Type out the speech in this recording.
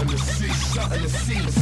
something to see. Something the see.